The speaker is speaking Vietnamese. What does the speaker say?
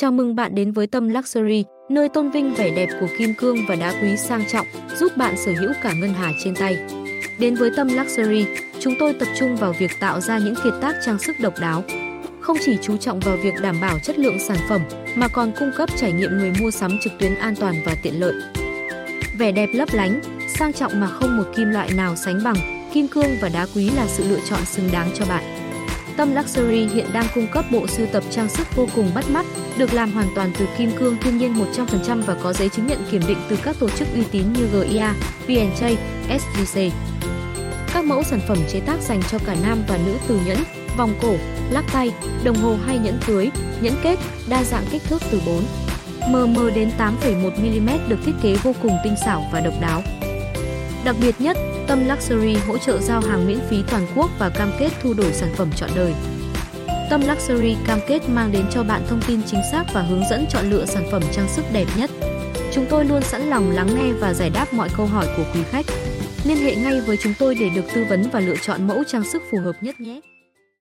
Chào mừng bạn đến với Tâm Luxury, nơi tôn vinh vẻ đẹp của kim cương và đá quý sang trọng, giúp bạn sở hữu cả ngân hà trên tay. Đến với Tâm Luxury, chúng tôi tập trung vào việc tạo ra những kiệt tác trang sức độc đáo. Không chỉ chú trọng vào việc đảm bảo chất lượng sản phẩm, mà còn cung cấp trải nghiệm người mua sắm trực tuyến an toàn và tiện lợi. Vẻ đẹp lấp lánh, sang trọng mà không một kim loại nào sánh bằng, kim cương và đá quý là sự lựa chọn xứng đáng cho bạn. Tâm Luxury hiện đang cung cấp bộ sưu tập trang sức vô cùng bắt mắt, được làm hoàn toàn từ kim cương thiên nhiên 100% và có giấy chứng nhận kiểm định từ các tổ chức uy tín như GIA, V&J, SGC. Các mẫu sản phẩm chế tác dành cho cả nam và nữ từ nhẫn, vòng cổ, lắc tay, đồng hồ hay nhẫn cưới, nhẫn kết, đa dạng kích thước từ 4 mm đến 8,1 mm được thiết kế vô cùng tinh xảo và độc đáo. Đặc biệt nhất, Tâm Luxury hỗ trợ giao hàng miễn phí toàn quốc và cam kết thu đổi sản phẩm trọn đời. Tâm Luxury cam kết mang đến cho bạn thông tin chính xác và hướng dẫn chọn lựa sản phẩm trang sức đẹp nhất. Chúng tôi luôn sẵn lòng lắng nghe và giải đáp mọi câu hỏi của quý khách. Liên hệ ngay với chúng tôi để được tư vấn và lựa chọn mẫu trang sức phù hợp nhất nhé.